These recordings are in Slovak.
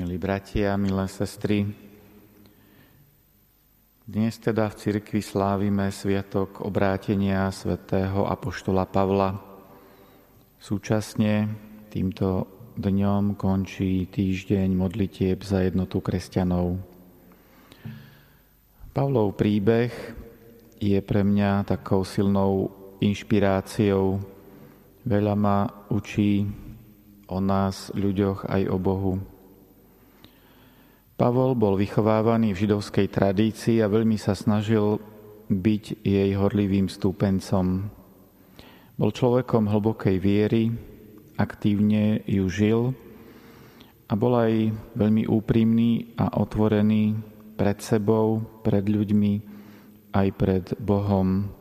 Milí bratia, milé sestry, dnes teda v cirkvi slávime sviatok obrátenia svätého Apoštola Pavla. Súčasne týmto dňom končí týždeň modlitieb za jednotu kresťanov. Pavlov príbeh je pre mňa takou silnou inšpiráciou. Veľa ma učí o nás, ľuďoch, aj o Bohu. Pavol bol vychovávaný v židovskej tradícii a veľmi sa snažil byť jej horlivým stúpencom. Bol človekom hlbokej viery, aktívne ju žil a bol aj veľmi úprimný a otvorený pred sebou, pred ľuďmi, aj pred Bohom,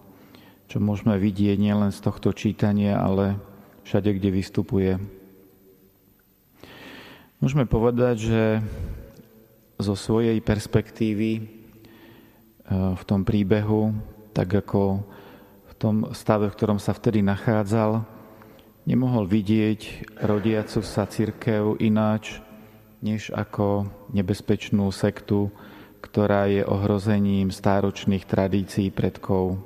čo môžeme vidieť nielen z tohto čítania, ale všade, kde vystupuje. Môžeme povedať, že zo svojej perspektívy e, v tom príbehu, tak ako v tom stave, v ktorom sa vtedy nachádzal, nemohol vidieť rodiacu sa církev ináč, než ako nebezpečnú sektu, ktorá je ohrozením stáročných tradícií predkov.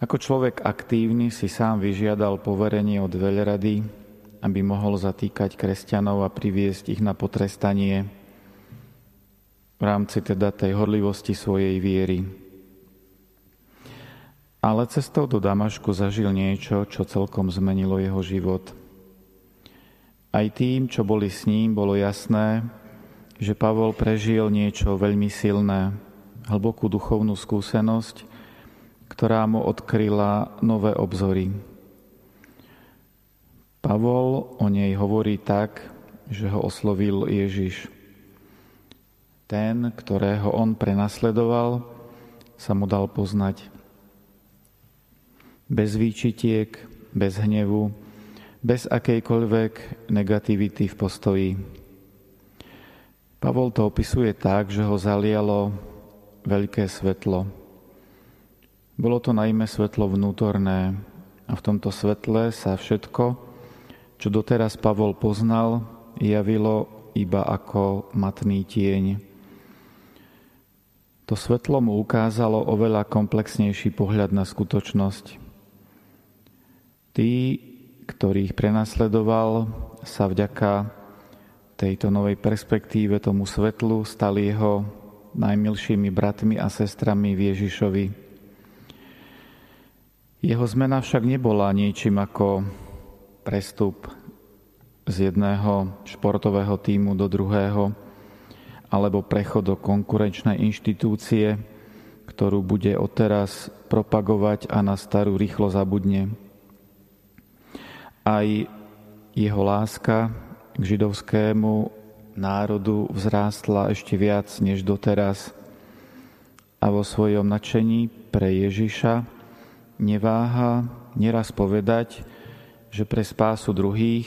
Ako človek aktívny si sám vyžiadal poverenie od veľrady, aby mohol zatýkať kresťanov a priviesť ich na potrestanie v rámci teda tej horlivosti svojej viery. Ale cestou do Damašku zažil niečo, čo celkom zmenilo jeho život. Aj tým, čo boli s ním, bolo jasné, že Pavol prežil niečo veľmi silné, hlbokú duchovnú skúsenosť, ktorá mu odkryla nové obzory. Pavol o nej hovorí tak, že ho oslovil Ježiš. Ten, ktorého on prenasledoval, sa mu dal poznať. Bez výčitiek, bez hnevu, bez akejkoľvek negativity v postoji. Pavol to opisuje tak, že ho zalialo veľké svetlo. Bolo to najmä svetlo vnútorné a v tomto svetle sa všetko, čo doteraz Pavol poznal, javilo iba ako matný tieň. To svetlo mu ukázalo oveľa komplexnejší pohľad na skutočnosť. Tí, ktorých prenasledoval, sa vďaka tejto novej perspektíve, tomu svetlu, stali jeho najmilšími bratmi a sestrami v Ježišovi. Jeho zmena však nebola niečím ako prestup z jedného športového týmu do druhého, alebo prechod do konkurenčnej inštitúcie, ktorú bude odteraz propagovať a na starú rýchlo zabudne. Aj jeho láska k židovskému národu vzrástla ešte viac než doteraz a vo svojom nadšení pre Ježiša neváha neraz povedať, že pre spásu druhých,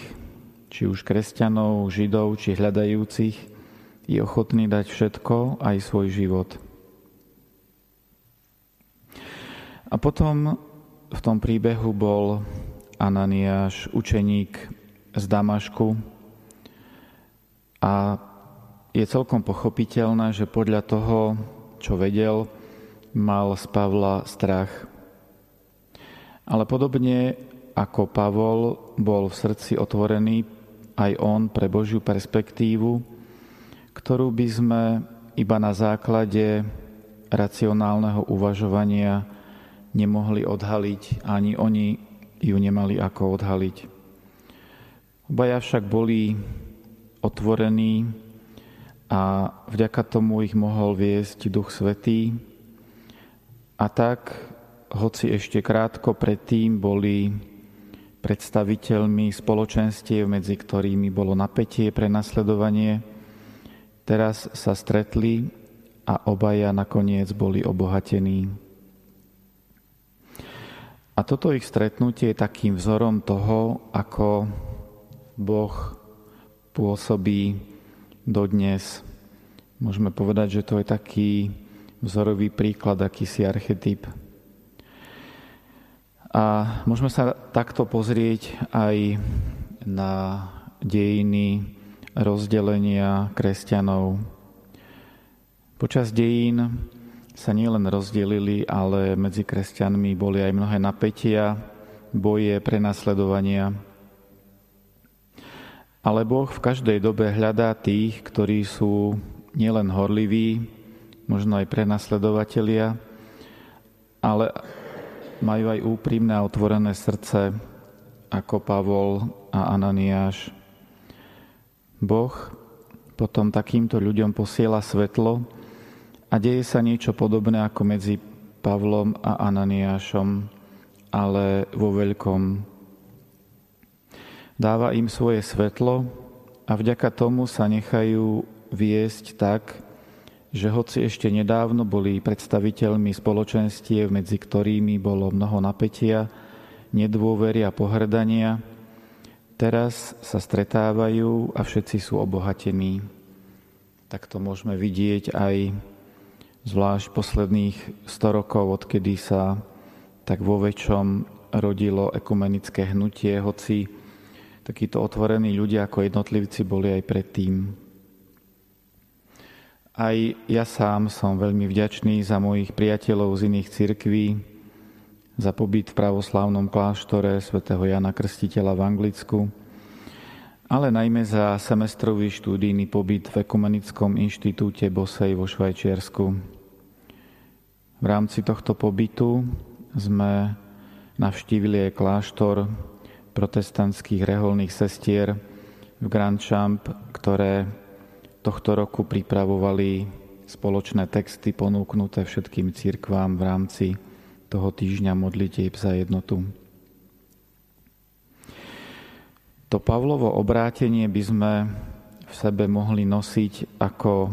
či už kresťanov, židov, či hľadajúcich, je ochotný dať všetko, aj svoj život. A potom v tom príbehu bol Ananiáš, učeník z Damašku a je celkom pochopiteľné, že podľa toho, čo vedel, mal z Pavla strach. Ale podobne ako Pavol bol v srdci otvorený aj on pre Božiu perspektívu, ktorú by sme iba na základe racionálneho uvažovania nemohli odhaliť, ani oni ju nemali ako odhaliť. Obaja však boli otvorení a vďaka tomu ich mohol viesť Duch Svetý. A tak, hoci ešte krátko predtým boli predstaviteľmi spoločenstiev, medzi ktorými bolo napätie pre nasledovanie, Teraz sa stretli a obaja nakoniec boli obohatení. A toto ich stretnutie je takým vzorom toho, ako Boh pôsobí dodnes. Môžeme povedať, že to je taký vzorový príklad, akýsi archetyp. A môžeme sa takto pozrieť aj na dejiny rozdelenia kresťanov. Počas dejín sa nielen rozdelili, ale medzi kresťanmi boli aj mnohé napätia, boje, prenasledovania. Ale Boh v každej dobe hľadá tých, ktorí sú nielen horliví, možno aj prenasledovatelia, ale majú aj úprimné a otvorené srdce, ako Pavol a Ananiáš. Boh potom takýmto ľuďom posiela svetlo a deje sa niečo podobné ako medzi Pavlom a Ananiášom, ale vo veľkom. Dáva im svoje svetlo a vďaka tomu sa nechajú viesť tak, že hoci ešte nedávno boli predstaviteľmi spoločenstiev, medzi ktorými bolo mnoho napätia, nedôvery a pohrdania, teraz sa stretávajú a všetci sú obohatení. Tak to môžeme vidieť aj zvlášť posledných 100 rokov, odkedy sa tak vo väčšom rodilo ekumenické hnutie, hoci takíto otvorení ľudia ako jednotlivci boli aj predtým. Aj ja sám som veľmi vďačný za mojich priateľov z iných cirkví, za pobyt v pravoslávnom kláštore svätého Jana Krstiteľa v Anglicku, ale najmä za semestrový štúdijný pobyt v Ekumenickom inštitúte Bosej vo Švajčiarsku. V rámci tohto pobytu sme navštívili aj kláštor protestantských reholných sestier v Grand Champ, ktoré tohto roku pripravovali spoločné texty ponúknuté všetkým cirkvám v rámci toho týždňa modlitieb za jednotu. To Pavlovo obrátenie by sme v sebe mohli nosiť ako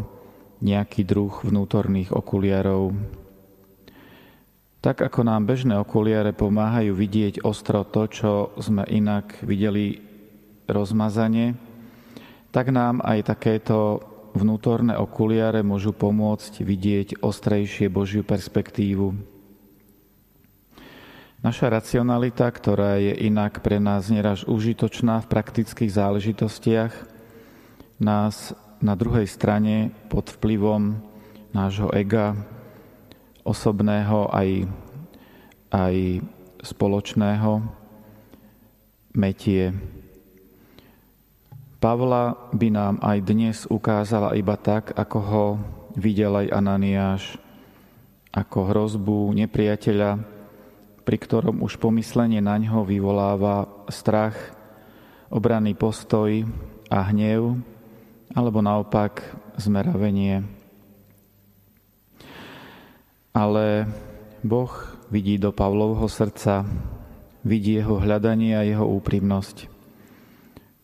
nejaký druh vnútorných okuliarov, tak ako nám bežné okuliare pomáhajú vidieť ostro to, čo sme inak videli rozmazanie, tak nám aj takéto vnútorné okuliare môžu pomôcť vidieť ostrejšie Božiu perspektívu. Naša racionalita, ktorá je inak pre nás neraz užitočná v praktických záležitostiach, nás na druhej strane pod vplyvom nášho ega osobného aj, aj spoločného metie. Pavla by nám aj dnes ukázala iba tak, ako ho videl aj Ananiáš, ako hrozbu nepriateľa, pri ktorom už pomyslenie na ňo vyvoláva strach, obranný postoj a hnev, alebo naopak zmeravenie ale Boh vidí do Pavlovho srdca, vidí jeho hľadanie a jeho úprimnosť.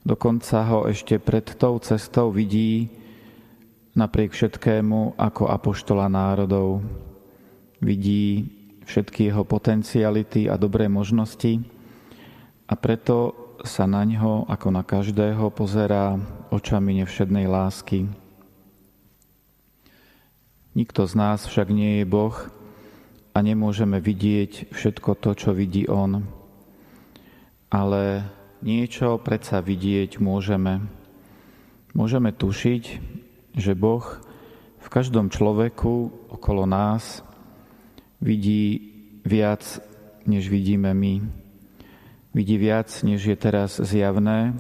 Dokonca ho ešte pred tou cestou vidí napriek všetkému ako apoštola národov. Vidí všetky jeho potenciality a dobré možnosti a preto sa na ňo ako na každého pozerá očami nevšednej lásky. Nikto z nás však nie je Boh a nemôžeme vidieť všetko to, čo vidí On. Ale niečo predsa vidieť môžeme. Môžeme tušiť, že Boh v každom človeku okolo nás vidí viac, než vidíme my. Vidí viac, než je teraz zjavné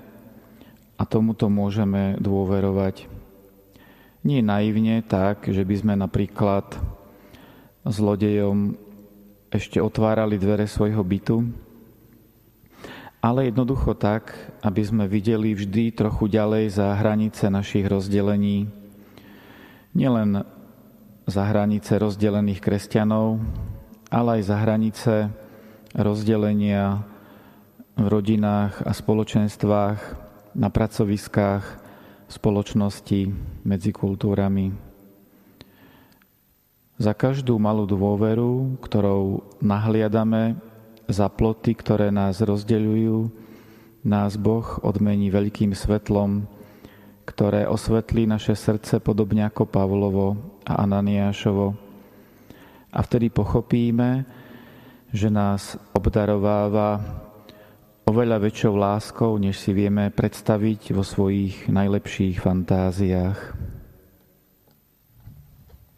a tomuto môžeme dôverovať. Nie naivne tak, že by sme napríklad zlodejom ešte otvárali dvere svojho bytu, ale jednoducho tak, aby sme videli vždy trochu ďalej za hranice našich rozdelení, nielen za hranice rozdelených kresťanov, ale aj za hranice rozdelenia v rodinách a spoločenstvách, na pracoviskách, spoločnosti medzi kultúrami. Za každú malú dôveru, ktorou nahliadame za ploty, ktoré nás rozdeľujú, nás Boh odmení veľkým svetlom, ktoré osvetlí naše srdce podobne ako Pavlovo a Ananiášovo. A vtedy pochopíme, že nás obdarováva oveľa väčšou láskou, než si vieme predstaviť vo svojich najlepších fantáziách.